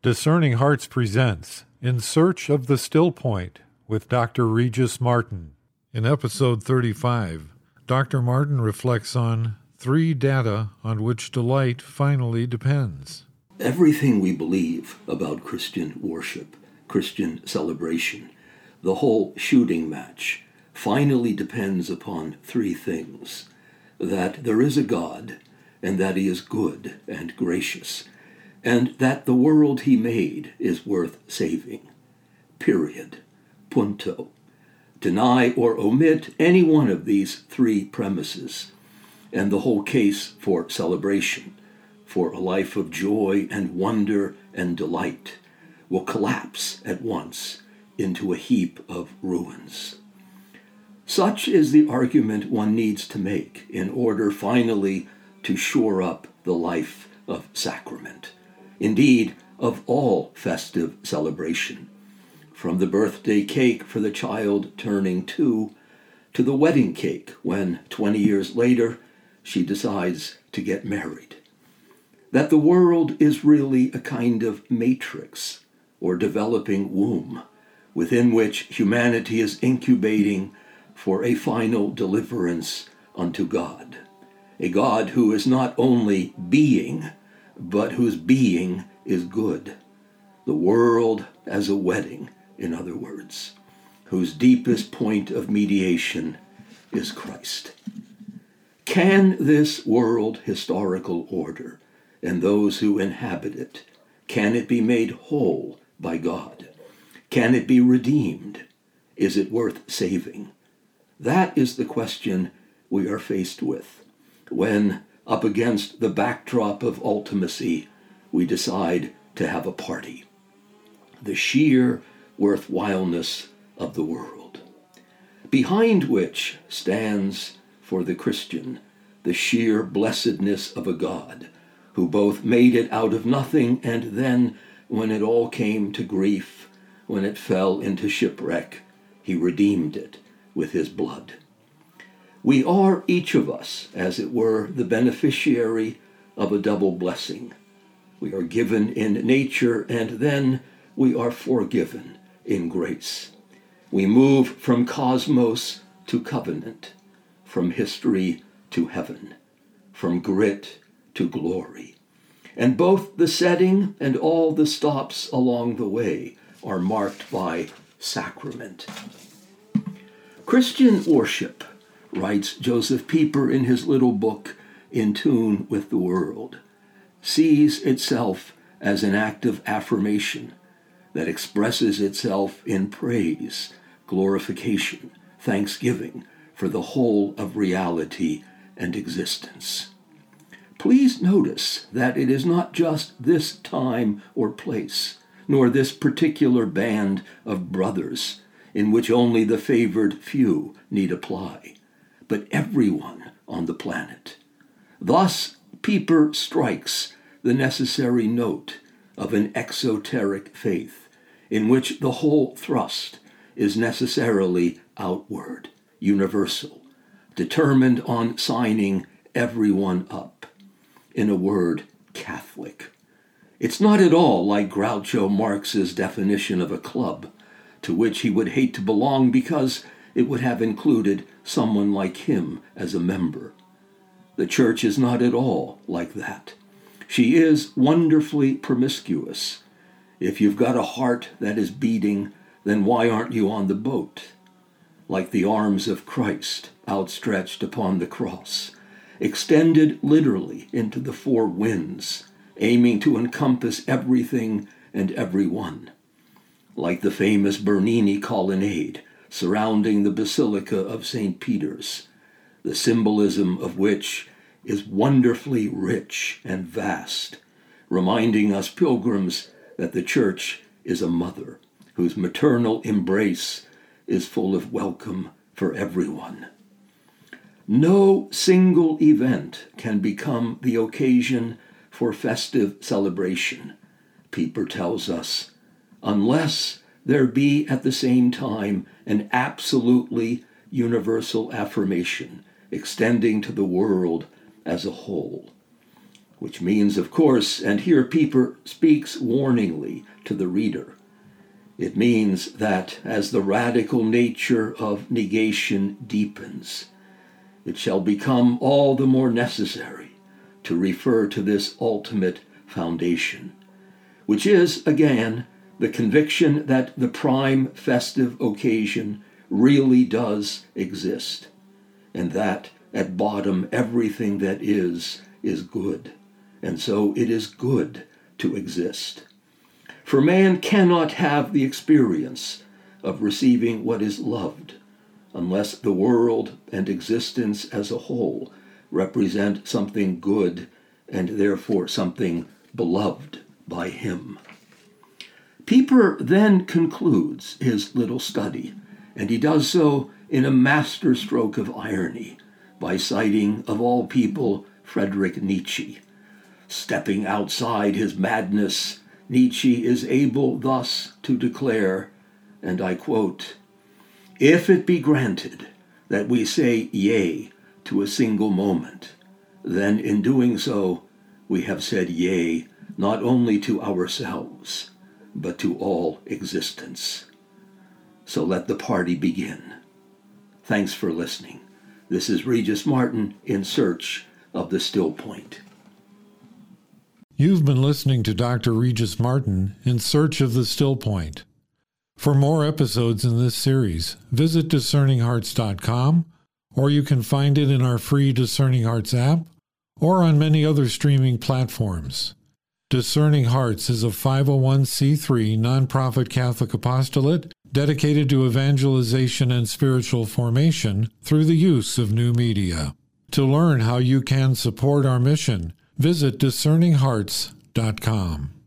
Discerning Hearts presents In Search of the Still Point with Dr. Regis Martin. In episode 35, Dr. Martin reflects on three data on which delight finally depends. Everything we believe about Christian worship, Christian celebration, the whole shooting match, finally depends upon three things that there is a God, and that he is good and gracious and that the world he made is worth saving. Period. Punto. Deny or omit any one of these three premises, and the whole case for celebration, for a life of joy and wonder and delight, will collapse at once into a heap of ruins. Such is the argument one needs to make in order finally to shore up the life of sacrament indeed, of all festive celebration, from the birthday cake for the child turning two to the wedding cake when, 20 years later, she decides to get married. That the world is really a kind of matrix or developing womb within which humanity is incubating for a final deliverance unto God. A God who is not only being, but whose being is good. The world as a wedding, in other words, whose deepest point of mediation is Christ. Can this world historical order and those who inhabit it, can it be made whole by God? Can it be redeemed? Is it worth saving? That is the question we are faced with when up against the backdrop of ultimacy, we decide to have a party. The sheer worthwhileness of the world, behind which stands for the Christian the sheer blessedness of a God who both made it out of nothing and then, when it all came to grief, when it fell into shipwreck, he redeemed it with his blood. We are, each of us, as it were, the beneficiary of a double blessing. We are given in nature, and then we are forgiven in grace. We move from cosmos to covenant, from history to heaven, from grit to glory. And both the setting and all the stops along the way are marked by sacrament. Christian worship writes Josef Pieper in his little book, In Tune with the World, sees itself as an act of affirmation that expresses itself in praise, glorification, thanksgiving for the whole of reality and existence. Please notice that it is not just this time or place, nor this particular band of brothers in which only the favored few need apply but everyone on the planet. Thus, Pieper strikes the necessary note of an exoteric faith, in which the whole thrust is necessarily outward, universal, determined on signing everyone up. In a word, Catholic. It's not at all like Groucho Marx's definition of a club, to which he would hate to belong because it would have included someone like him as a member. The church is not at all like that. She is wonderfully promiscuous. If you've got a heart that is beating, then why aren't you on the boat? Like the arms of Christ outstretched upon the cross, extended literally into the four winds, aiming to encompass everything and everyone. Like the famous Bernini colonnade, surrounding the Basilica of St. Peter's, the symbolism of which is wonderfully rich and vast, reminding us pilgrims that the Church is a mother whose maternal embrace is full of welcome for everyone. No single event can become the occasion for festive celebration, Pieper tells us, unless there be at the same time an absolutely universal affirmation extending to the world as a whole. which means, of course, and here Pieper speaks warningly to the reader, it means that as the radical nature of negation deepens, it shall become all the more necessary to refer to this ultimate foundation, which is, again, the conviction that the prime festive occasion really does exist, and that at bottom everything that is is good, and so it is good to exist. For man cannot have the experience of receiving what is loved unless the world and existence as a whole represent something good and therefore something beloved by him. Pieper then concludes his little study, and he does so in a masterstroke of irony by citing, of all people, Friedrich Nietzsche. Stepping outside his madness, Nietzsche is able thus to declare, and I quote, If it be granted that we say yea to a single moment, then in doing so we have said yea not only to ourselves, but to all existence. So let the party begin. Thanks for listening. This is Regis Martin in search of the still point. You've been listening to Dr. Regis Martin in search of the still point. For more episodes in this series, visit discerninghearts.com or you can find it in our free Discerning Hearts app or on many other streaming platforms. Discerning Hearts is a 501c3 nonprofit Catholic apostolate dedicated to evangelization and spiritual formation through the use of new media. To learn how you can support our mission, visit discerninghearts.com.